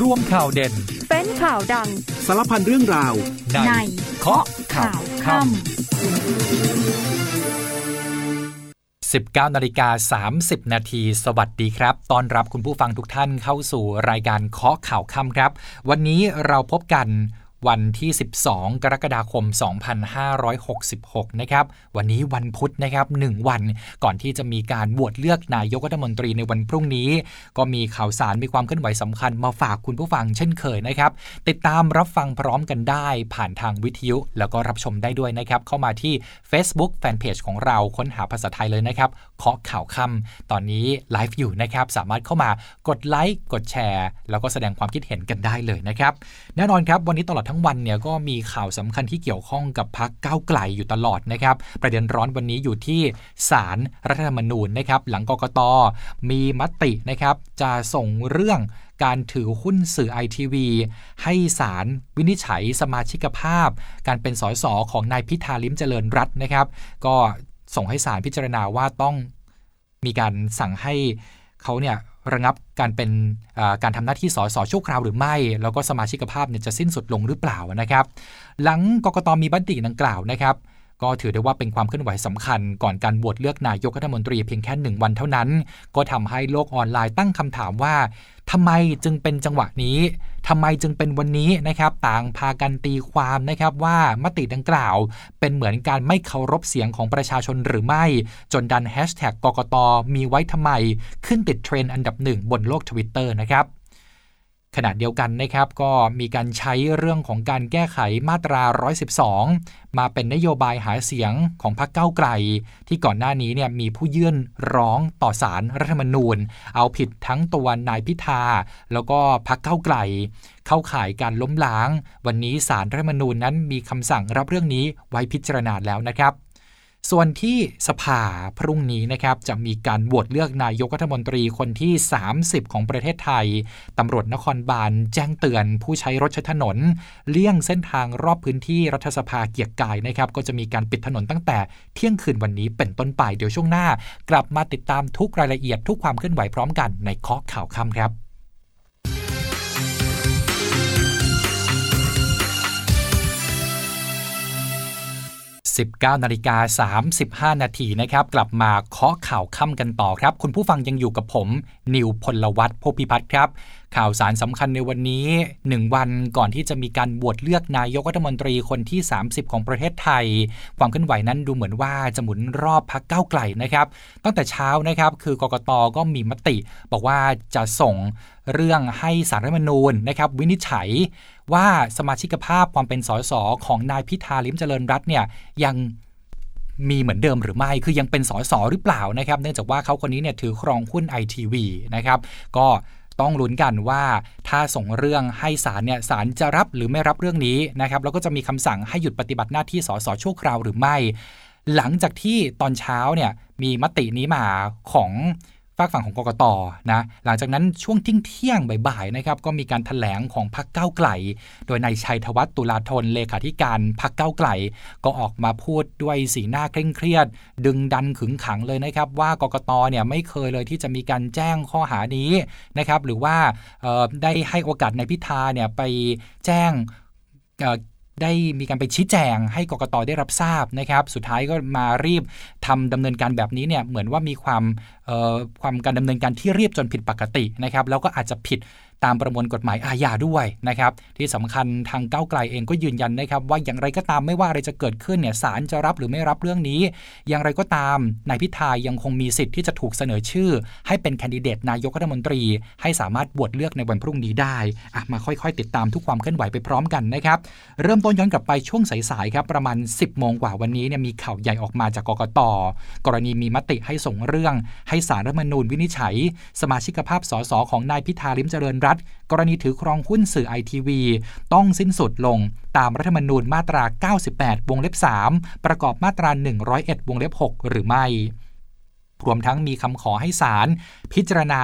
รวมข่าวเด่น เป็นข่าวดัง สารพันเรื่องราว ในในเคาะข่าวค่ำ19นาฬิกา30 นาทีสวัสดีครับตอนรับคุณผู้ฟังทุกท่านเข้าสู่รายการเคาะข่าวค่ำครับ วันนี้เราพบกัน วันที่ 12 กรกฎาคม 2566 นะครับ วันนี้วันพุธนะครับ 1 วันก่อนที่จะมีการบวชเลือกนายกรัฐมนตรีในวันพรุ่งนี้ ก็มีข่าวสารมีความเคลื่อนไหวสำคัญมาฝากคุณผู้ฟังเช่นเคยนะครับ ติดตามรับฟังพร้อมกันได้ผ่านทางวิทยุ แล้วก็รับชมได้ด้วยนะครับ เข้ามาที่ Facebook Fanpage ของเราค้นหาภาษาไทยเลยนะครับเคาะข่าวค่ำตอนนี้ไลฟ์อยู่นะครับ สามารถเข้ามากดไลค์กดแชร์ แล้วก็แสดงความคิดเห็นกันได้เลยนะครับแน่นอนครับวันนี้ตลอดทั้งวันเนี่ยก็มีข่าวสำคัญที่เกี่ยวข้องกับพักก้าวไกลอยู่ตลอดนะครับ ประเด็นร้อนวันนี้อยู่ที่ศาลรรัฐธรรมนูญนะครับ หลังกกตมีมตินะครับ จะส่งเรื่องการถือหุ้นสื่อไอทีวีให้ศาลวินิจฉัยสมาชิกภาพ การเป็นสสของนายพิธาลิมเจริญรัตน์นะครับ ก็ส่งให้ศาลพิจารณาว่าต้องมีการสั่งให้เขาเนี่ย ระงับการเป็นการทำหน้าที่สสชั่วคราวหรือไม่ แล้วก็สมาชิกภาพเนี่ยจะสิ้นสุดลงหรือเปล่านะครับ หลังกกตมีบัตติดังกล่าวนะครับ ก็ถือได้ว่าเป็นความเคลื่อนไหวสำคัญ ก่อนการโหวตเลือกนายกรัฐมนตรีเพียงแค่หนึ่งวันเท่านั้น ก็ทำให้โลกออนไลน์ตั้งคำถามว่าทำไมจึงเป็นจังหวะนี้ ทำไมจึงเป็นวันนี้นะครับต่างพากันตีความนะครับว่ามติดังกล่าว เป็นเหมือนการไม่เคารพเสียงของประชาชนหรือไม่ จนดันแฮชแท็กกกตมีไว้ทำไม ขึ้นติดเทรนด์อันดับหนึ่งบนโลกทวิตเตอร์นะครับ ขณะเดียวกันนะครับก็มีการใช้เรื่องของการแก้ไขมาตรา 112 มาเป็นนโยบายหาเสียงของพรรคก้าวไกล ที่ก่อนหน้านี้เนี่ยมีผู้ยื่นร้องต่อศาลรรัฐธรรมนูญ เอาผิดทั้งตัวนายพิธา แล้วก็พรรคก้าวไกล เข้าข่ายการล้มล้าง วันนี้ศาลรรัฐธรรมนูญนั้นมีคำสั่งรับเรื่องนี้ไว้พิจารณาแล้วนะครับ ส่วนที่สภาพรุ่งนี้นะครับจะมีการโหวตเลือกนายกรัฐมนตรีคนที่ 30 ของประเทศไทยตำรวจนครบาลแจ้งเตือนผู้ใช้รถใช้ถนน เลี่ยงเส้นทางรอบพื้นที่รัฐสภาเกียรกายนะครับ ก็จะมีการปิดถนนตั้งแต่เที่ยงคืนวันนี้เป็นต้นไปเดี๋ยวช่วงหน้า กลับมาติดตามทุกรายละเอียดทุกความเคลื่อนไหวพร้อมกันในคาะข่าวค่ำครับ 19นาฬิกา35 นาทีนะครับกลับมาเคาะข่าวค่ำกันต่อครับ คุณผู้ฟังยังอยู่กับผม นิวพลวัตโพพิพัฒน์ครับ ข่าวสารสำคัญในวันนี้ 1 วันก่อนที่จะมีการบวชเลือกนายกรัฐมนตรีคนที่ 30 ของประเทศไทย ความเคลื่อนไหวนั้นดูเหมือนว่าจะหมุนรอบพักเก้าไกลนะครับ ตั้งแต่เช้านะครับคือกกตก็มีมติ บอกว่าจะส่งเรื่องให้สารรัฐมนูญนะครับ วินิจฉัยว่าสมาชิกภาพความเป็นสสของนายพิธาลิมเจริญรัตน์เนี่ยยังมีเหมือนเดิมหรือไม่ คือยังเป็นสสหรือเปล่านะครับ เนื่องจากว่าเขาคนนี้เนี่ยถือครองหุ้นไอทีวีนะครับ ก็ ต้องลุ้นกันว่าถ้าส่งเรื่องให้ศาลเนี่ยศาลจะรับหรือไม่รับเรื่องนี้นะครับแล้วก็จะมีคำสั่งให้หยุดปฏิบัติหน้าที่สสชั่วคราวหรือไม่ หลังจากที่ตอนเช้าเนี่ยมีมตินี้มาของ ฝากฝั่งของกกตนะหลังจากนั้นช่วงทิ้งเที่ยงบ่ายๆนะครับก็มีการถแถลงของพรรคก้าไกล โดยนายชัยธวัฒน์ตุลาธนเลขาธิการพรรคก้าไกล ก็ออกมาพูดด้วยสีหน้าเคร่งเครียด ดึงดันขึงขังเลยนะครับ ว่ากกตเนี่ยไม่เคยเลยที่จะมีการแจ้งข้อหานี้นะครับหรือว่าได้ให้โอกาสนายพิธาเนี่ยไปแจ้ง ได้มีการไปชี้แจงให้กกตได้รับทราบนะครับ สุดท้ายก็มารีบทำดำเนินการแบบนี้เนี่ยเหมือนว่ามีความความการดำเนินการที่เรียบจนผิดปกตินะครับ แล้วก็อาจจะผิด ตามประมวลกฎหมายอาญาด้วยนะครับที่สำคัญทางก้าวไกลเองก็ยืนยันนะครับว่าอย่างไรก็ตามไม่ว่าอะไรจะเกิดขึ้นเนี่ยศาลจะรับหรือไม่รับเรื่องนี้ อย่างไรก็ตามนายพิธายังคงมีสิทธิ์ที่จะถูกเสนอชื่อ ให้เป็นแคนดิเดตนายกรัฐมนตรี ให้สามารถบวชเลือกในวันพรุ่งนี้ได้มาค่อยๆ ติดตามทุกความเคลื่อนไหวไปพร้อมกันนะครับเริ่มต้นย้อนกลับไปช่วงสายๆครับประมาณ 10โมงกว่าวันนี้เนี่ยมีข่าวใหญ่ออกมาจากกกตกรณีมีมติให้ส่งเรื่อง ให้สารรัฐธรรมนูญวินิจฉัย สมาชิกภาพสสของนายพิธาลิมเจริญรัตน์กรณีถือครองหุ้นสื่อไอทีวีต้องสิ้นสุดลงตามรัฐธรรมนูญมาตรา 98 วงเล็บ 3 ประกอบมาตรา 101 วงเล็บ 6 หรือไม่รวมทั้งมีคำขอให้ศาลพิจารณา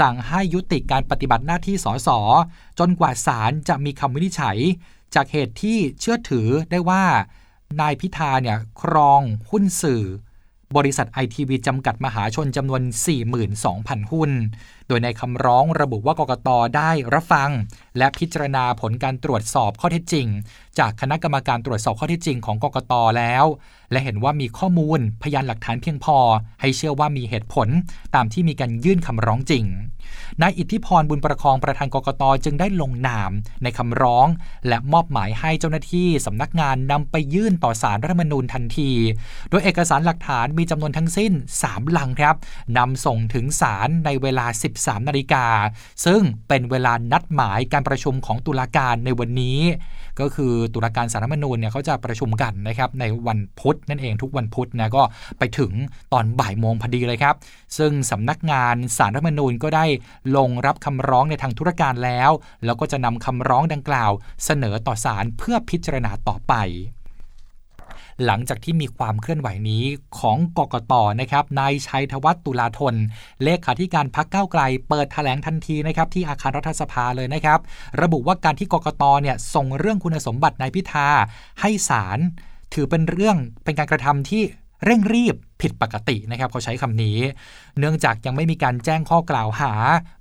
สั่งให้ยุติการปฏิบัติหน้าที่สสจนกว่าศาลจะมีคำวินิจฉัย จากเหตุที่เชื่อถือได้ว่า นายพิธาเนี่ยครองหุ้นสื่อ บริษัทไอทีวีจำกัดมหาชนจำนวน 42,000 หุ้น โดยในคำร้องระบุว่ากกตได้รับฟัง และพิจารณาผลการตรวจสอบข้อเท็จจริง จากคณะกรรมการตรวจสอบข้อเท็จจริงของกกตแล้ว และเห็นว่ามีข้อมูลพยานหลักฐานเพียงพอ ให้เชื่อว่ามีเหตุผลตามที่มีการยื่นคำร้องจริงนายอิทธิพรบุญประคองประธานกกตจึงได้ลงนามในคำร้อง และมอบหมายให้เจ้าหน้าที่สำนักงานนำไปยื่นต่อสารรัฐมนูญทันที โดยเอกสารหลักฐานมีจำนวนทั้งสิ้น 3 ลังครับนำส่งถึงศาลในเวลา13 นาฬิกา ซึ่งเป็นเวลานัดหมายการประชุมของตุลาการในวันนี้ ก็คือตุลาการสารรัฐมนูญเนี่ยเขาจะประชุมกันนะครับในวันพุธนั่นเองทุกวันพุธนะก็ไปถึงตอนบ่ายโมงพอดีเลยครับ ซึ่งสำนักงานสารรัฐมนูญก็ได้ลงรับคำร้องในทางธุรการแล้ว แล้วก็จะนำคำร้องดังกล่าว เสนอต่อศาลเพื่อพิจารณาต่อไป หลังจากที่มีความเคลื่อนไหวนี้ของกกตนะครับนายชัยธวัฒน์ตุลาธน เลขาธิการพักเก้าไกล เปิดถแถลงทันทีนะครับที่อาคารรัฐสภาเลยนะครับ ระบุว่าการที่กกตเนี่ยส่งเรื่องคุณสมบัตินายพิธาให้ศาลถือเป็นเรื่องเป็นการกระทำที่ เร่งรีบผิดปกตินะครับเขาใช้คำนี้ เนื่องจากยังไม่มีการแจ้งข้อกล่าวหา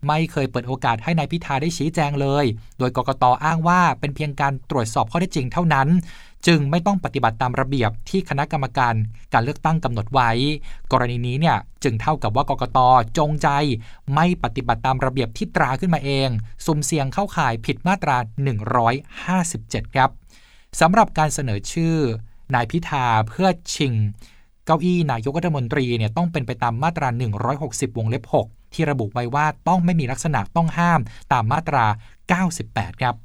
ไม่เคยเปิดโอกาสให้ในายพิธาได้ชี้แจงเลย โดยกกตอ้างว่าเป็นเพียงการตรวจสอบข้อเท็จจริงเท่านั้น จึงไม่ต้องปฏิบัติตามระเบียบที่คณะกรรมการการเลือกตั้งกำหนดไว้ กรณีนี้เนี่ยจึงเท่ากับว่ากกตจงใจ ไม่ปฏิบัติตามระเบียบที่ตราขึ้นมาเอง สุ่มเสี่ยงเข้าข่ายผิดมาตรา 157 ครับสำหรับการเสนอชื่อนายพิธาเพื่อชิง เก้าอี้นายกรัฐมนตรีเนี่ยต้องเป็นไปตามมาตรา 160 วงเล็บ 6 ที่ระบุไว้ว่าต้องไม่มีลักษณะต้องห้ามตามมาตรา 98 ครับ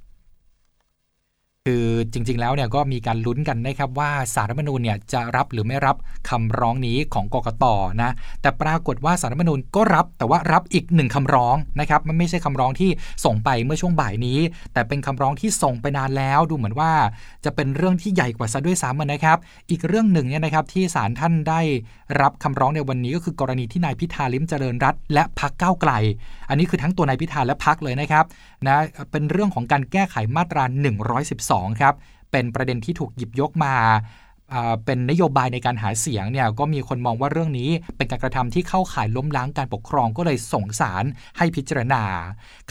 คือจริง ๆ แล้วเนี่ยก็มีการลุ้นกันนะครับว่าสารรัฐมนูญเนี่ยจะรับหรือไม่รับคำร้องนี้ของกกตนะแต่ปรากฏว่าสารรัฐมนูญก็รับแต่ว่ารับอีกหนึ่งคำร้องนะครับมันไม่ใช่คำร้องที่ส่งไปเมื่อช่วงบ่ายนี้ แต่เป็นคำร้องที่ส่งไปนานแล้ว ดูเหมือนว่าจะเป็นเรื่องที่ใหญ่กว่าซะด้วยซ้ำนะครับ อีกเรื่องหนึ่งเนี่ยนะครับที่ศาลท่านได้รับคำร้องในวันนี้ก็คือกรณีที่นายพิธาลิมเจริญรัตและพักเก้าไกล อันนี้คือทั้งตัวนายพิธาและพักเลยนะครับนะเป็นเรื่องของการแก้ไขมาตรา 112ครับเป็นประเด็นที่ถูกหยิบยกมาเป็นนโยบายในการหาเสียงเนี่ยก็มีคนมองว่าเรื่องนี้เป็นการกระทำที่เข้าข่ายล้มล้างการปกครองก็เลยส่งสารให้พิจารณา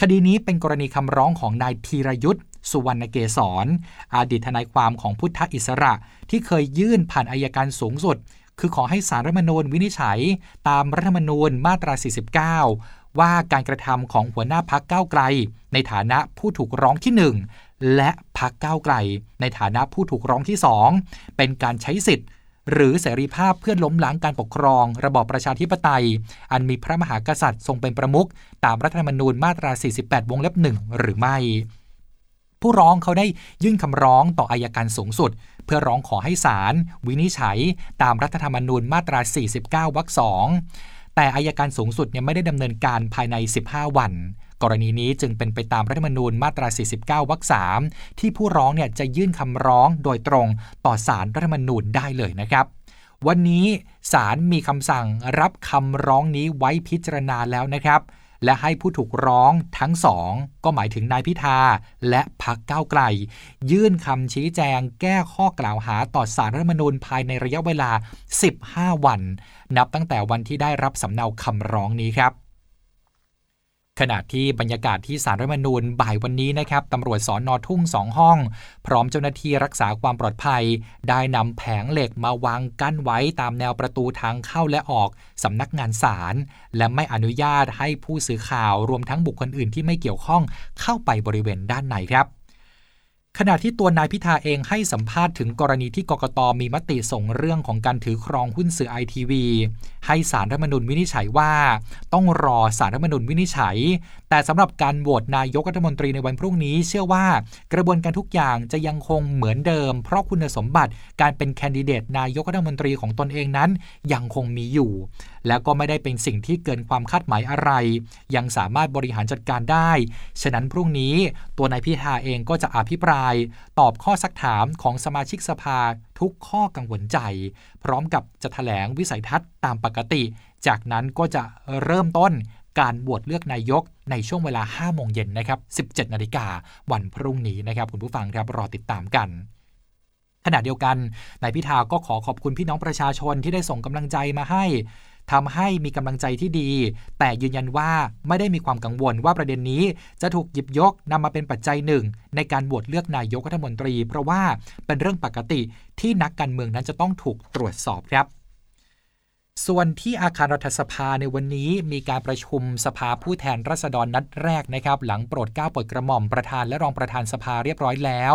คดีนี้เป็นกรณีคำร้องของนายธีรยุทธ์สุวรรณเกษรอดีตทนายความของพุทธอิสระ ที่เคยยื่นผ่านอายการสูงสุด คือขอให้สารรัฐมนูญวินิจฉัย ตามรัฐธรรมนูญมาตรา 49 ว่าการกระทำของหัวหน้าพักเก้าไกล ในฐานะผู้ถูกร้องที่ 1 และพักเก้าไกล ในฐานะผู้ถูกร้องที่ 2 เป็นการใช้สิทธิ์ หรือเสรีภาพเพื่อล้มล้างการปกครอง ระบอบประชาธิปไตย อันมีพระมหากษัตริย์ทรงเป็นประมุขตามรัฐธรรมนูญมาตรา 48 วงเล็บหนึ่งหรือไม่ ผู้ร้องเขาได้ยื่นคำร้องต่ออายการสูงสุด เพื่อร้องขอให้ศาลวินิจฉัย ตามรัฐธรรมนูญมาตรา 49 วรรคสองแต่อายการสูงสุดยังไม่ได้ดำเนินการภายใน 15 วัน กรณีนี้จึงเป็นไปตามรัฐธรรมนูญมาตรา 49 วรรคสามที่ผู้ร้องเนี่ยจะยื่นคำร้องโดยตรงต่อศาลรัฐธรรมนูญได้เลยนะครับ วันนี้ศาลมีคำสั่งรับคำร้องนี้ไว้พิจารณาแล้วนะครับ และให้ผู้ถูกร้องทั้งสอง ก็หมายถึงนายพิธาและพักเก้าไกล ยื่นคำชี้แจงแก้ข้อกล่าวหาต่อสารรัฐมนูญภายในระยะเวลา 15 วัน นับตั้งแต่วันที่ได้รับสำเนาคำร้องนี้ครับ ขณะที่บรรยากาศที่สารรัฐมนูญบ่ายวันนี้นะครับตำรวจสอนอทุ่งสองห้อง พร้อมเจ้าหน้าที่รักษาความปลอดภัย ได้นำแผงเหล็กมาวางกั้นไว้ตามแนวประตูทางเข้าและออกสำนักงานศาลและไม่อนุญาตให้ผู้สื่อข่าวรวมทั้งบุคคลอื่นที่ไม่เกี่ยวข้องเข้าไปบริเวณด้านในครับ ขณะที่ตัวนายพิธาเองให้สัมภาษณ์ถึงกรณีที่กกตมีมติส่งเรื่องของการถือครองหุ้นสื่อไอทีวีให้สารรัฐมนุนวินิจฉัยว่า ต้องรอสารรัฐมนุนวินิจฉัย แต่สำหรับการโหวตนายกรัฐมนตรีในวันพรุ่งนี้ เชื่อว่ากระบวนการทุกอย่างจะยังคงเหมือนเดิม เพราะคุณสมบัติการเป็นแคนดิเดตนายกรัฐมนตรีของตนเองนั้น ยังคงมีอยู่ แล้วก็ไม่ได้เป็นสิ่งที่เกินความคาดหมายอะไร ยังสามารถบริหารจัดการได้ฉะนั้นพรุ่งนี้ตัวนายพิธาเองก็จะอภิปรายตอบข้อซักถามของสมาชิกสภาทุกข้อกังวลใจ พร้อมกับจะถแถลงวิสัยทัศน์ตามปกติ จากนั้นก็จะเริ่มต้นการโหวตเลือกนายกในช่วงเวลา 5 โมงเย็นนะครับ 17 นาฬิกาวันพรุ่งนี้นะครับ คุณผู้ฟังครับรอติดตามกันขณะเดียวกันนายพิธาก็ขอขอบคุณพี่น้องประชาชนที่ได้ส่งกำลังใจมาให้ ทำให้มีกำลังใจที่ดี แต่ยืนยันว่าไม่ได้มีความกังวลว่าประเด็นนี้จะถูกหยิบยกนำมาเป็นปัจจัยหนึ่ง ในการโหวตเลือกนายกรัฐมนตรี เพราะว่าเป็นเรื่องปกติที่นักการเมืองนั้นจะต้องถูกตรวจสอบครับ ส่วนที่อาคารรัฐสภาในวันนี้มีการประชุมสภาผู้แทนราษฎรนัดแรกนะครับ หลังโปรดเกล้าโปรดกระหม่อมประธานและรองประธานสภาเรียบร้อยแล้ว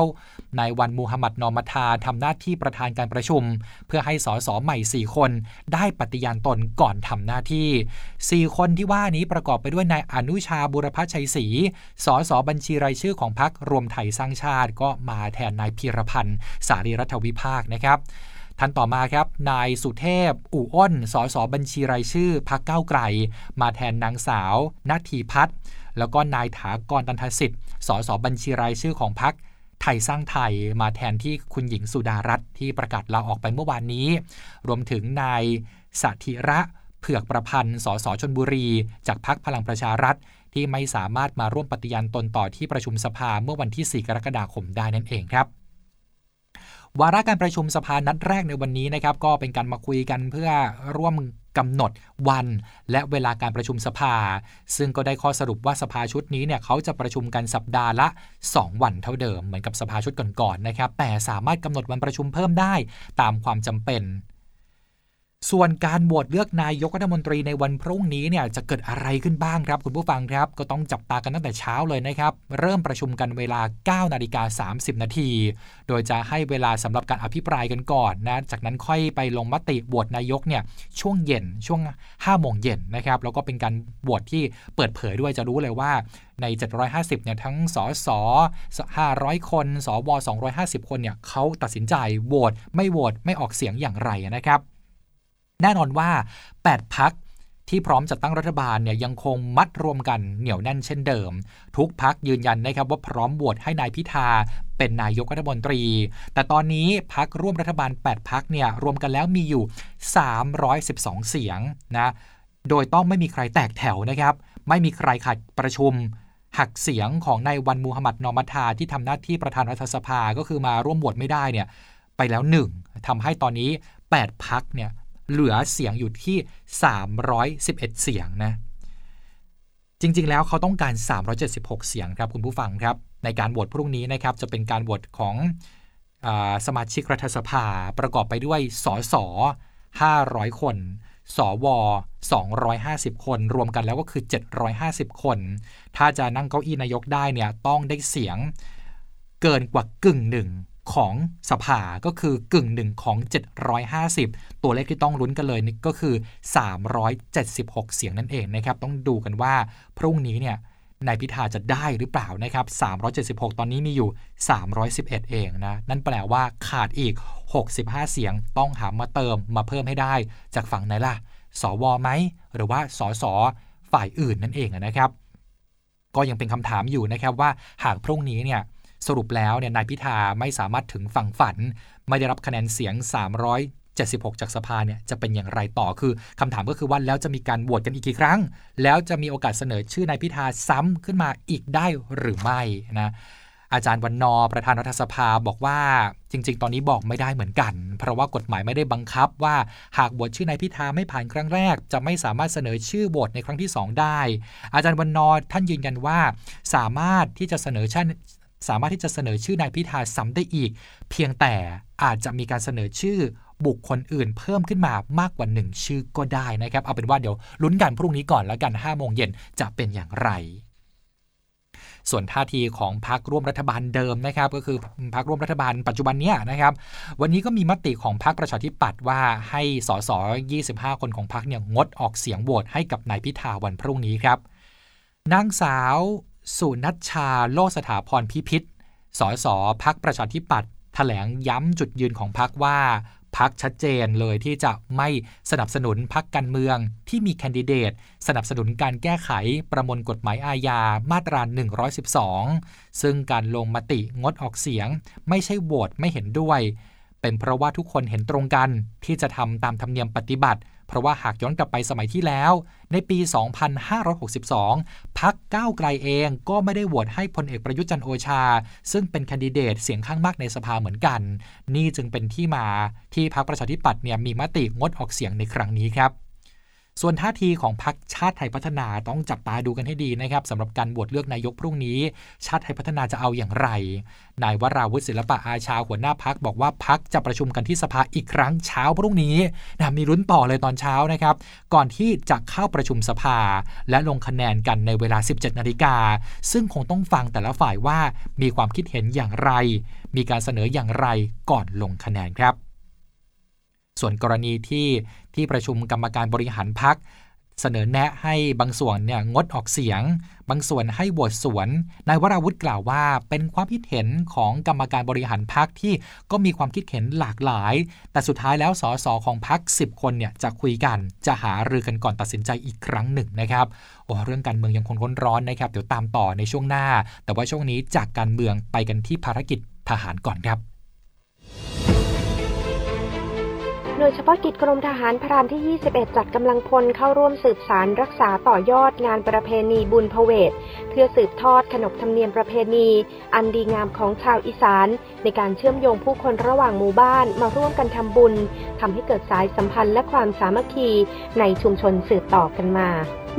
นายวันมูฮัมหมัดนอมทาทำหน้าที่ประธานการประชุม เพื่อให้สสใหม่ 4 คน ได้ปฏิญาณตนก่อนทำหน้าที่ 4 คนที่ว่านี้ประกอบไปด้วยนายอนุชาบุรพชัยศรีสสบัญชีรายชื่อของพรรครวมไทยสร้างชาติก็มาแทนนายพีรพันธ์สารีรัฐวิภาคนะครับ ท่านต่อมาครับ นายสุเทพ อู่อ้น สสบัญชีรายชื่อพักเก้าไกล มาแทนนางสาวนาทีพัฒน์แล้วก็นายถากรตันทสิทธิ์ สสบัญชีรายชื่อของพักไทยสร้างไทยมาแทนที่คุณหญิงสุดารัตน์ที่ประกาศลาออกไปเมื่อวานนี้ รวมถึงนายสัธิระเผือกประพันธ์ สสชนบุรี จากพักพลังประชารัฐที่ไม่สามารถมาร่วมปฏิญาณตนต่อที่ประชุมสภาเมื่อวันที่ 4 กรกฎาคมได้นั่นเองครับ วาระการประชุมสภานัดแรกในวันนี้นะครับก็เป็นการมาคุยกันเพื่อร่วมกำหนดวันและเวลาการประชุมสภา ซึ่งก็ได้ข้อสรุปว่าสภาชุดนี้เนี่ยเขาจะประชุมกันสัปดาห์ละ 2 วันเท่าเดิมเหมือนกับสภาชุดก่อนๆนะครับแต่สามารถกำหนดวันประชุมเพิ่มได้ตามความจำเป็น ส่วนการโหวตเลือกนายกรัฐมนตรีในวันพรุ่งนี้เนี่ยจะเกิดอะไรขึ้นบ้างครับคุณผู้ฟังครับ ก็ต้องจับตากันตั้งแต่เช้าเลยนะครับ เริ่มประชุมกันเวลา 9 นาฬิกา 30 นาที โดยจะให้เวลาสำหรับการอภิปรายกันก่อนนะ จากนั้นค่อยไปลงมติโหวตนายกเนี่ยช่วงเย็นช่วง 5 โมงเย็นนะครับ แล้วก็เป็นการโหวตที่เปิดเผยด้วยจะรู้เลยว่าใน 750 เนี่ย ทั้งสส500 คน สว 250 คน เนี่ยเขาตัดสินใจโหวต ไม่โหวต ไม่ออกเสียงอย่างไรนะครับ แน่นอนว่า 8 พักที่พร้อมจัดตั้งรัฐบาลเนี่ยยังคงมัดรวมกันเหนียวแน่นเช่นเดิม ทุกพักยืนยันนะครับว่าพร้อมโหวตให้นายพิธาเป็นนายกรัฐมนตรี แต่ตอนนี้พักร่วมรัฐบาล 8 พักเนี่ยรวมกันแล้วมีอยู่ 312 เสียงนะโดยต้องไม่มีใครแตกแถวนะครับ ไม่มีใครขัดประชุม หักเสียงของนายวันมูฮัมหมัดนอมัทาที่ทำหน้าที่ประธานรัฐสภาก็คือมาร่วมโหวตไม่ได้เนี่ยไปแล้วหนึ่งทำให้ตอนนี้ 8 พักเนี่ย เหลือเสียงอยู่ที่ 311 เสียงนะจริง ๆ แล้วเขาต้องการ 376 เสียงครับคุณผู้ฟังครับ ในการโหวตพรุ่งนี้นะครับจะเป็นการโหวตของอสมาชิกรัฐสภาประกอบไปด้วยสส500 คน สว 250 คน รวมกันแล้วก็คือ 750 คน ถ้าจะนั่งเก้าอี้นายกได้เนี่ยต้องได้เสียงเกินกว่ากึ่งหนึ่ง ของสภาก็คือกึ่งหนึ่งของ 750 ตัวเลขที่ต้องลุ้นกันเลยนี่ก็คือ 376 เสียงนั่นเองนะครับ ต้องดูกันว่าพรุ่งนี้เนี่ยนายพิธาจะได้หรือเปล่านะครับ 376 ตอนนี้มีอยู่ 311 เองนะ นั่นแปลว่าขาดอีก 65 เสียงต้องหามาเติมมาเพิ่มให้ได้ จากฝั่งไหนล่ะ สวไหม หรือว่าสสฝ่ายอื่นนั่นเองนะครับ ก็ยังเป็นคำถามอยู่นะครับว่าหากพรุ่งนี้เนี่ย สรุปแล้วเนี่ยนายพิธาไม่สามารถถึงฝั่งฝัน ไม่ได้รับคะแนนเสียง 376 จากสภาเนี่ยจะเป็นอย่างไรต่อคือคำถามก็คือว่าแล้วจะมีการโหวตกันอีกกี่ครั้ง แล้วจะมีโอกาสเสนอชื่อนายพิธาซ้ำขึ้นมาอีกได้หรือไม่นะอาจารย์วันนอประธานรัฐสภาบอกว่าจริง ๆ ตอนนี้บอกไม่ได้เหมือนกัน เพราะว่ากฎหมายไม่ได้บังคับว่าหากโหวตชื่อนายพิธาไม่ผ่านครั้งแรก จะไม่สามารถเสนอชื่อโหวตในครั้งที่ 2 ได้ อาจารย์วันนอท่านยืนยันว่า สามารถที่จะเสนอชื่อ สามารถที่จะเสนอชื่อนายพิธาซ้ำได้อีก เพียงแต่อาจจะมีการเสนอชื่อบุคคลอื่นเพิ่มขึ้นมามากกว่า 1 ชื่อก็ได้นะครับ เอาเป็นว่าเดี๋ยวลุ้นกันพรุ่งนี้ก่อนแล้วกัน5โมงเย็นจะเป็นอย่างไร ส่วนท่าทีของพรรคร่วมรัฐบาลเดิมนะครับ ก็คือพรรคร่วมรัฐบาลปัจจุบันเนี้ยนะครับ วันนี้ก็มีมติของพรรคประชาธิปัตย์ว่าให้สส25 คนของพรรคเนี่ยงดออกเสียงโหวตให้กับนายพิธาวันพรุ่งนี้ครับนางสาว สุนัชชาโลสถาพรพิพิธสสพักประชาธิปัตย์แถลงย้ำจุดยืนของพักว่าพักชัดเจนเลยที่จะไม่สนับสนุนพักการเมืองที่มีแคนดิเดต สนับสนุนการแก้ไขประมวลกฎหมายอาญามาตรา 112 ซึ่งการลงมติงดออกเสียง ไม่ใช่โหวตไม่เห็นด้วย เป็นเพราะว่าทุกคนเห็นตรงกันที่จะทำตามธรรมเนียมปฏิบัติ เพราะว่าหากย้อนกลับไปสมัยที่แล้ว ในปี 2562 พักก้าวไกลเองก็ไม่ได้โหวตให้พลเอกประยุทธ์จันโอชา ซึ่งเป็นแคนดิเดตเสียงข้างมากในสภาเหมือนกัน นี่จึงเป็นที่มาที่พักประชาธิปัตย์เนี่ยมีมติงดออกเสียงในครั้งนี้ครับ ส่วนท่าทีของพรรคชาติไทยพัฒนาต้องจับตาดูกันให้ดีนะครับสำหรับการบวชเลือกนายกพรุ่งนี้ ชาติไทยพัฒนาจะเอาอย่างไร นายวราวุฒิศิลปะอาชาหัวหน้าพักบอกว่าพักจะประชุมกันที่สภาอีกครั้งเช้าพรุ่งนี้นะมีรุ้นต่อเลยตอนเช้านะครับ ก่อนที่จะเข้าประชุมสภา และลงคะแนนกันในเวลา 17 นาฬิกา ซึ่งคงต้องฟังแต่ละฝ่ายว่ามีความคิดเห็นอย่างไร มีการเสนออย่างไรก่อนลงคะแนนครับ ส่วนกรณีที่ที่ประชุมกรรมการบริหารพักเสนอแนะให้บางส่วนเนี่ยงดออกเสียง บางส่วนให้โหวตสวนนายวราวุฒิกล่าวว่า เป็นความคิดเห็นของกรรมการบริหารพักที่ก็มีความคิดเห็นหลากหลาย แต่สุดท้ายแล้วสสของพัก10 คนเนี่ยจะคุยกันจะหารือกันก่อนตัดสินใจอีกครั้งหนึ่งนะครับโอ้เรื่องการเมืองยังคงร้อนร้อนนะครับ เดี๋ยวตามต่อในช่วงหน้า แต่ว่าช่วงนี้จากการเมืองไปกันที่ภารกิจทหารก่อนครับ หน่วยเฉพาะกิจกรมทหารพรานที่ 21 จัดกำลังพลเข้าร่วมสืบสารรักษาต่อยอดงานประเพณีบุญพเวทเพื่อสืบทอดขนบธรรมเนียมประเพณี อันดีงามของชาวอีสาน ในการเชื่อมโยงผู้คนระหว่างหมู่บ้านมาร่วมกันทำบุญทำให้เกิดสายสัมพันธ์และความสามัคคีในชุมชนสืบต่อกันมา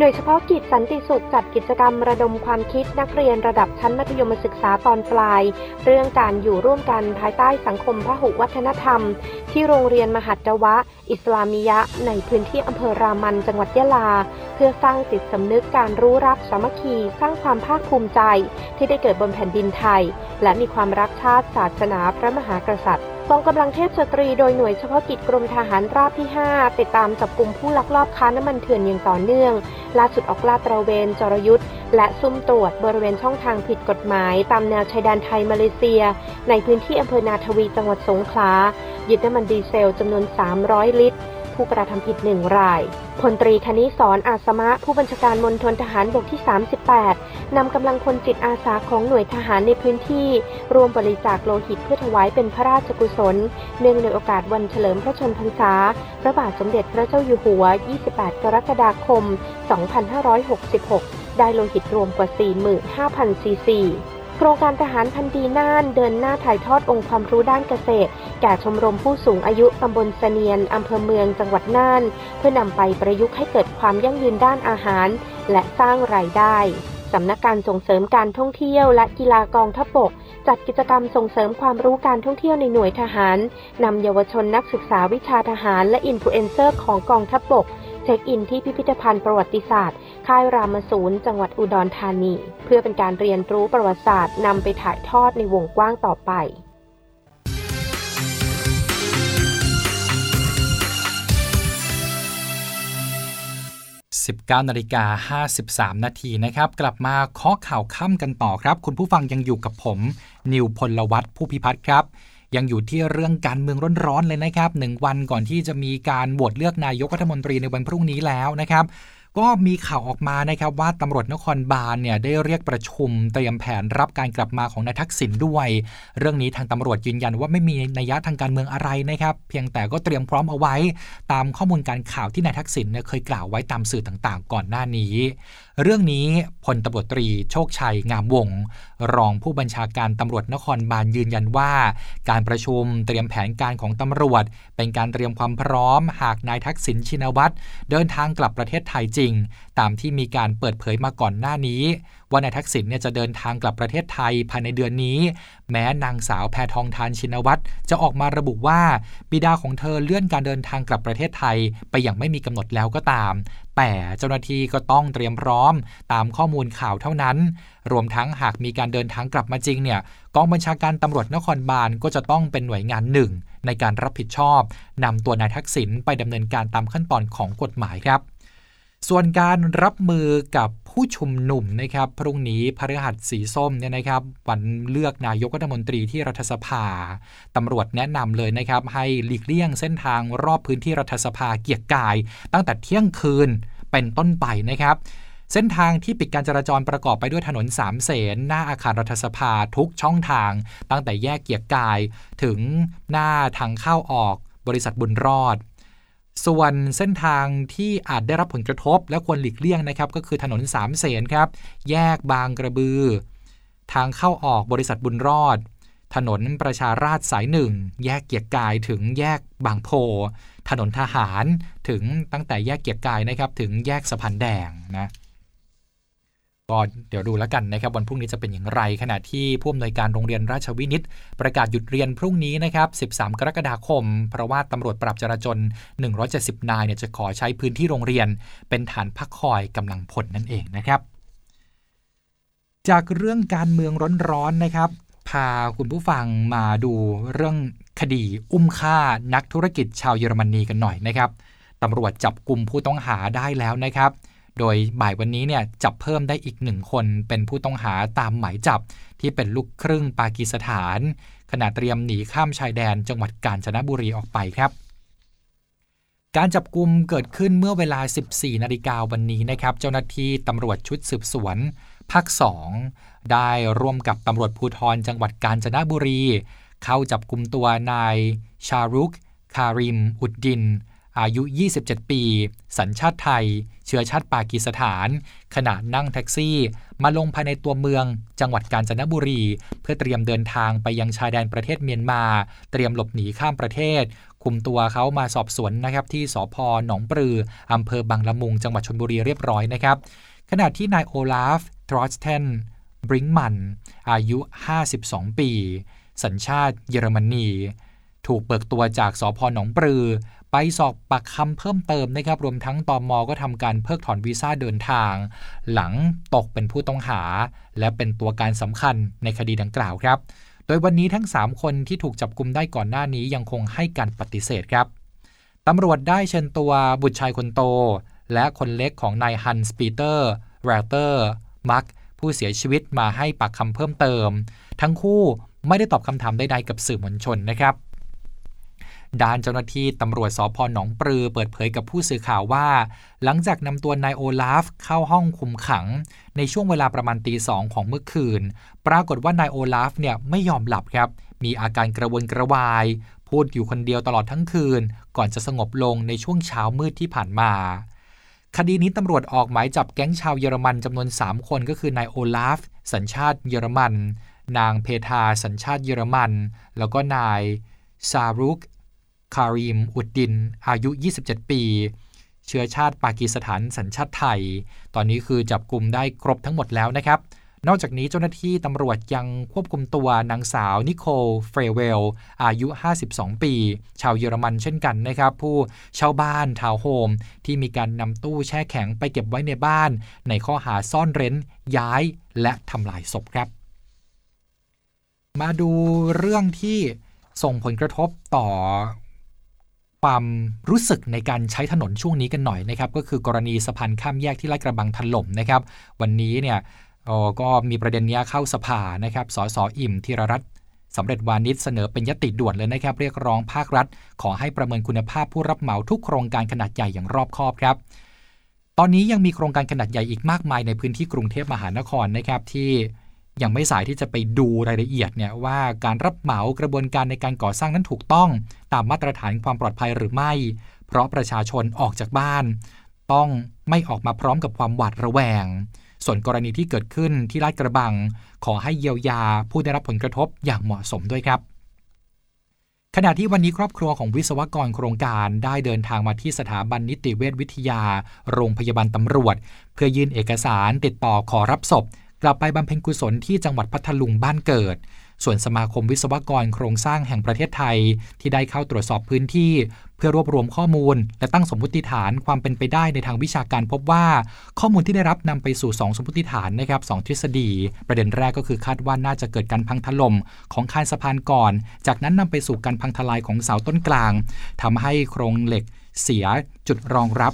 หน่วยเฉพาะกิจสันติสุขจัดกิจกรรมระดมความคิดนักเรียนระดับชั้นมัธยมศึกษาตอนปลาย เรื่องการอยู่ร่วมกันภายใต้สังคมพหุวัฒนธรรม ที่โรงเรียนมหัตวะ อิสลามิยะในพื้นที่อำเภอรามันจังหวัดยะลา เพื่อสร้างจิตสำนึกการรู้รักสามัคคี สร้างความภาคภูมิใจที่ได้เกิดบนแผ่นดินไทย และมีความรักชาติศาสนาพระมหากษัตริย์กองกำลังเทพสตรีโดยหน่วยเฉพาะกิจกรมทหารราบที่ 5 ติดตามจับกลุ่มผู้ลักลอบค้าน้ำมันเถื่อนอย่างต่อเนื่อง ล่าสุดออกลาดตระเวนจรยุทธ์ และซุ่มตรวจบริเวณช่องทางผิดกฎหมาย ตามแนวชายแดนไทยมาเลเซีย ในพื้นที่อำเภอนาทวีจังหวัดสงขลายึดน้ำมันดีเซลจำนวน 300 ลิตร ผู้กระทำผิดหนึ่งรายพลตรีธนิสรอาสมะ ผู้บัญชาการมณฑลทหารบกที่ 38 นำกำลังพลจิตอาสาของหน่วยทหารในพื้นที่ รวมบริจาคโลหิตเพื่อถวายเป็นพระราชกุศล เนื่องในโอกาสวันเฉลิมพระชนพรรษา พระบาทสมเด็จพระเจ้าอยู่หัว 28 กรกฎาคม 2566 ได้โลหิตรวมกว่า 45,000 ซีซี โครงการทหารพันดีน่านเดินหน้าถ่ายทอดองค์ความรู้ด้านเกษตร แก่ชมรมผู้สูงอายุตำบลเสนียนอำเภอเมืองจังหวัดน่าน เพื่อนำไปประยุกต์ให้เกิดความยั่งยืนด้านอาหาร และสร้างรายได้สำนักการส่งเสริมการท่องเที่ยวและกีฬากองทัพบก จัดกิจกรรมส่งเสริมความรู้การท่องเที่ยวในหน่วยทหาร นำเยาวชนนักศึกษาวิชาทหารและอินฟลูเอนเซอร์ของกองทัพบก เช็คอินที่พิพิธภัณฑ์ประวัติศาสตร์ ค่ายรามศูนย์จังหวัดอุดรธานี เพื่อเป็นการเรียนรู้ประวัติศาสตร์นำไปถ่ายทอดในวงกว้างต่อไป19นาฬิกา53 นาทีนะครับ กลับมาเคาะข่าวค่ำกันต่อครับ คุณผู้ฟังยังอยู่กับผม นิวพลวัตผู้พิพัฒน์ครับ ยังอยู่ที่เรื่องการเมืองร้อนๆเลยนะครับหนึ่งวันก่อนที่จะมีการโหวตเลือกนายกรัฐมนตรีในวันพรุ่งนี้แล้วนะครับ ก็มีข่าวออกมานะครับว่าตำรวจนครบาลเนี่ยได้เรียกประชุมเตรียมแผนรับการกลับมาของนายทักษิณด้วย เรื่องนี้ทางตำรวจยืนยันว่าไม่มีนัยยะทางการเมืองอะไรนะครับ เพียงแต่ก็เตรียมพร้อมเอาไว้ ตามข้อมูลการข่าวที่นายทักษิณเนี่ยเคยกล่าวไว้ตามสื่อต่างๆ ก่อนหน้านี้ เรื่องนี้พลตำรวจตรีโชคชัยงามวง รองผู้บัญชาการตำรวจนครบาลยืนยันว่า การประชุมเตรียมแผนการของตำรวจ เป็นการเตรียมความพร้อม หากนายทักษิณชินวัตรเดินทางกลับประเทศไทยจริง ตามที่มีการเปิดเผยมาก่อนหน้านี้ ว่านายทักษิณเนี่ยจะเดินทางกลับประเทศไทยภายในเดือนนี้ แม้นางสาวแพทองทานชินวัตรจะออกมาระบุว่า บิดาของเธอเลื่อนการเดินทางกลับประเทศไทย ไปอย่างไม่มีกำหนดแล้วก็ตาม แต่เจ้าหน้าที่ก็ต้องเตรียมพร้อมตามข้อมูลข่าวเท่านั้น รวมทั้งหากมีการเดินทางกลับมาจริงเนี่ยกองบัญชาการตำรวจนครบาลก็จะต้องเป็นหน่วยงานหนึ่งในการรับผิดชอบนำตัวนายทักษิณไปดำเนินการตามขั้นตอนของกฎหมายครับ ส่วนการรับมือกับผู้ชุมนุมนะครับพรุ่งนี้พฤหัสสีส้มเนี่ยนะครับ วันเลือกนายกรัฐมนตรีที่รัฐสภาตำรวจแนะนำเลยนะครับ ให้หลีกเลี่ยงเส้นทางรอบพื้นที่รัฐสภาเกียรกาย ตั้งแต่เที่ยงคืนเป็นต้นไปนะครับเส้นทางที่ปิดการจราจรประกอบไปด้วยถนนสามเสนหน้าอาคารรัฐสภาทุกช่องทาง ตั้งแต่แยกเกียรกาย ถึงหน้าทางเข้าออกบริษัทบุญรอด ส่วนเส้นทางที่อาจได้รับผลกระทบและควรหลีกเลี่ยงนะครับก็คือถนนสามเสนครับ แยกบางกระบือ ทางเข้าออกบริษัทบุญรอด ถนนประชาราชสายหนึ่ง แยกเกียรกายถึงแยกบางโพ ถนนทหารถึงตั้งแต่แยกเกียรกายนะครับถึงแยกสะพานแดงนะ ก็เดี๋ยวดูแล้วกันนะครับวันพรุ่งนี้จะเป็นอย่างไร ขณะที่ผู้อำนวยการโรงเรียนราชวินิต ประกาศหยุดเรียนพรุ่งนี้นะครับ 13 กรกฎาคม เพราะว่าตำรวจปราบจราจร 170 นายเนี่ยจะขอใช้พื้นที่โรงเรียน เป็นฐานพักคอยกำลังพลนั่นเองนะครับ จากเรื่องการเมืองร้อนๆนะครับพาคุณผู้ฟังมาดูเรื่องคดีอุ้มฆ่านักธุรกิจชาวเยอรมนีกันหน่อยนะครับตำรวจจับกลุ่มผู้ต้องหาได้แล้วนะครับ โดยบ่ายวันนี้เนี่ยจับเพิ่มได้อีกหนึ่งคนเป็นผู้ต้องหาตามหมายจับที่เป็นลูกครึ่งปากีสถาน ขณะเตรียมหนีข้ามชายแดนจังหวัดกาญจนบุรีออกไปครับ การจับกลุ่มเกิดขึ้นเมื่อเวลา 14 นาฬิกาวันนี้นะครับ เจ้าหน้าที่ตำรวจชุดสืบสวนภาค 2 ได้ร่วมกับตำรวจภูธรจังหวัดกาญจนบุรี เข้าจับกลุ่มตัวนายชารุก คาริม อุดดิน อายุ 27 ปี สัญชาติไทย เชื้อชาติปากีสถาน ขณะนั่งแท็กซี่ มาลงภายในตัวเมือง จังหวัดกาญจนบุรี เพื่อเตรียมเดินทางไปยังชายแดนประเทศเมียนมา เตรียมหลบหนีข้ามประเทศ คุมตัวเขามาสอบสวนนะครับที่สพหนองปลืออำเภอบางละมุง จังหวัดชนบุรีเรียบร้อยนะครับ ขณะที่นายโอลาฟ ทรอสเทน บริงมัน อายุ 52 ปี สัญชาติเยอรมนี ถูกเบิกตัวจากสพหนองปลือ ไปสอบปากคำเพิ่มเติมนะครับรวมทั้งตอมอก็ทำการเพิกถอนวีซ่าเดินทาง หลังตกเป็นผู้ต้องหา และเป็นตัวการสำคัญในคดีดังกล่าวครับ โดยวันนี้ทั้ง 3 คนที่ถูกจับกุมได้ก่อนหน้านี้ยังคงให้การปฏิเสธครับตำรวจได้เชิญตัวบุตรชายคนโต และคนเล็กของนายฮันส์ปีเตอร์แรเตอร์มักผู้เสียชีวิตมาให้ปากคำเพิ่มเติม ทั้งคู่ไม่ได้ตอบคำถามใดๆกับสื่อมวลชนนะครับ ด้านเจ้าหน้าที่ตำรวจสพหนองปรือเปิดเผยกับผู้สื่อข่าวว่า หลังจากนำตัวนายโอลาฟเข้าห้องคุมขัง ในช่วงเวลาประมาณตีสองของเมื่อคืน ปรากฏว่านายโอลาฟเนี่ยไม่ยอมหลับครับ มีอาการกระวนกระวาย พูดอยู่คนเดียวตลอดทั้งคืน ก่อนจะสงบลงในช่วงเช้ามืดที่ผ่านมาคดีนี้ตำรวจออกหมายจับแก๊งชาวเยอรมันจำนวน 3 คนก็คือนายโอลาฟ สัญชาติเยอรมัน นางเพทาสัญชาติเยอรมัน แล้วก็นายซารุก คารีม อุดดิน อายุ 27 ปี เชื้อชาติปากีสถานสัญชาติไทย ตอนนี้คือจับกลุ่มได้ครบทั้งหมดแล้วนะครับ นอกจากนี้เจ้าหน้าที่ตำรวจยังควบคุมตัวนางสาวนิโคลเฟรเวล อายุ 52 ปี ชาวเยอรมันเช่นกันนะครับ ผู้เช่าบ้านทาวน์โฮม ที่มีการนำตู้แช่แข็งไปเก็บไว้ในบ้าน ในข้อหาซ่อนเร้น ย้าย และทำลายศพครับ มาดูเรื่องที่ส่งผลกระทบต่อ ความรู้สึกในการใช้ถนนช่วงนี้กันหน่อยนะครับก็คือกรณีสะพานข้ามแยกที่ลาดกระบังถล่มนะครับ วันนี้เนี่ยก็มีประเด็นนี้เข้าสภานะครับสสอิ่มธีรรัตน์สำเร็จวานิชเสนอเป็นยติด่วนเลยนะครับ เรียกร้องภาครัฐ ขอให้ประเมินคุณภาพผู้รับเหมาทุกโครงการขนาดใหญ่อย่างรอบคอบครับ ตอนนี้ยังมีโครงการขนาดใหญ่อีกมากมายในพื้นที่กรุงเทพมหานครนะครับที่ ยังไม่สายที่จะไปดูรายละเอียดเนี่ยว่าการรับเหมากระบวนการในการก่อสร้างนั้นถูกต้อง ตามมาตรฐานความปลอดภัยหรือไม่ เพราะประชาชนออกจากบ้าน ต้องไม่ออกมาพร้อมกับความหวาดระแวง ส่วนกรณีที่เกิดขึ้นที่ลาดกระบัง ขอให้เยียวยาผู้ได้รับผลกระทบอย่างเหมาะสมด้วยครับขณะที่วันนี้ครอบครัวของวิศวกรโครงการได้เดินทางมาที่สถาบันนิติเวชวิทยา โรงพยาบาลตำรวจ เพื่อยื่นเอกสารติดต่อขอรับศพ กลับไปบำเพ็ญกุศลที่จังหวัดพัทลุงบ้านเกิด ส่วนสมาคมวิศวกรโครงสร้างแห่งประเทศไทย ที่ได้เข้าตรวจสอบพื้นที่ เพื่อรวบรวมข้อมูล และตั้งสมมติฐานความเป็นไปได้ในทางวิชาการพบว่า ข้อมูลที่ได้รับนำไปสู่ 2 สมมติฐานนะครับสทฤษฎี ประเด็นแรกก็คือคาดว่าน่าจะเกิดการพังถล่มของคานสะพานก่อน จากนั้นนำไปสู่การพังทลายของเสาต้นกลางทำให้โครงเหล็กเสียจุดรองรับ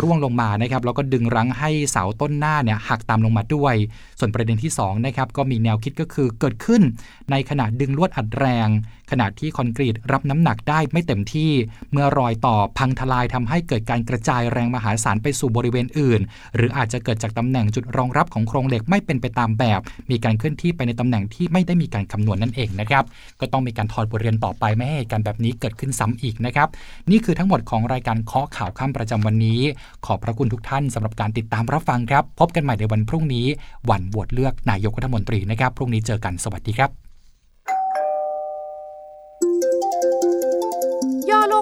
ร่วงลงมานะครับแล้วก็ดึงรั้งให้เสาต้นหน้าเนี่ยหักตามลงมาด้วย ส่วนประเด็นที่2นะครับก็มีแนวคิดก็คือเกิดขึ้นในขณะดึงลวดอัดแรง ขณะที่คอนกรีตรับน้ำหนักได้ไม่เต็มที่ เมื่อรอยต่อพังทลายทำให้เกิดการกระจายแรงมหาศาลไปสู่บริเวณอื่น หรืออาจจะเกิดจากตำแหน่งจุดรองรับของโครงเหล็กไม่เป็นไปตามแบบ มีการเคลื่อนที่ไปในตำแหน่งที่ไม่ได้มีการคำนวณนั่นเองนะครับก็ต้องมีการถอดบทเรียนต่อไปไม่ให้เหตุการณ์แบบนี้เกิดขึ้นซ้ำอีกนะครับนี่คือทั้งหมดของรายการเคาะข่าวค่ำประจำวันนี้ ขอบพระคุณทุกท่านสำหรับการติดตามรับฟังครับ พบกันใหม่ในวันพรุ่งนี้ วันโหวตเลือกนายกรัฐมนตรีนะครับ พรุ่งนี้เจอกันสวัสดีครับ